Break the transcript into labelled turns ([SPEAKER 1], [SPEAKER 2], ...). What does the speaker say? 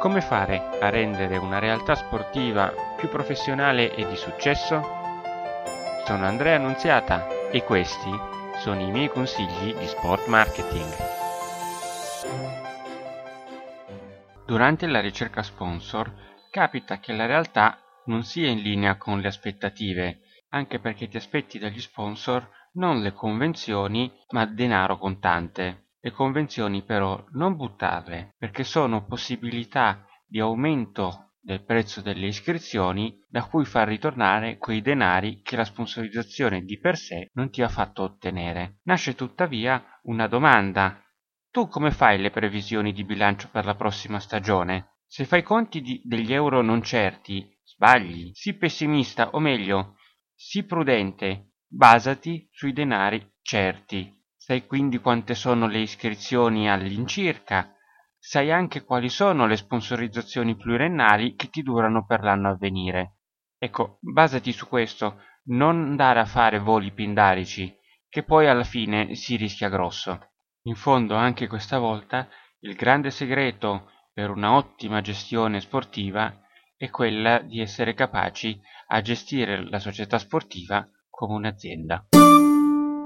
[SPEAKER 1] Come fare a rendere una realtà sportiva più professionale e di successo? Sono Andrea Annunziata e questi sono i miei consigli di sport marketing. Durante la ricerca sponsor capita che la realtà non sia in linea con le aspettative, anche perché ti aspetti dagli sponsor non le convenzioni ma denaro contante. Le convenzioni però non buttarle, perché sono possibilità di aumento del prezzo delle iscrizioni da cui far ritornare quei denari che la sponsorizzazione di per sé non ti ha fatto ottenere. Nasce tuttavia una domanda. Tu come fai le previsioni di bilancio per la prossima stagione? Se fai conti di, degli euro non certi, sbagli. Sii pessimista, o meglio, sii prudente, basati sui denari certi. Sai quindi quante sono le iscrizioni all'incirca, sai anche quali sono le sponsorizzazioni pluriennali che ti durano per l'anno a venire. Ecco, basati su questo, non andare a fare voli pindarici, che poi alla fine si rischia grosso. In fondo anche questa volta il grande segreto per una ottima gestione sportiva è quella di essere capaci a gestire la società sportiva come un'azienda.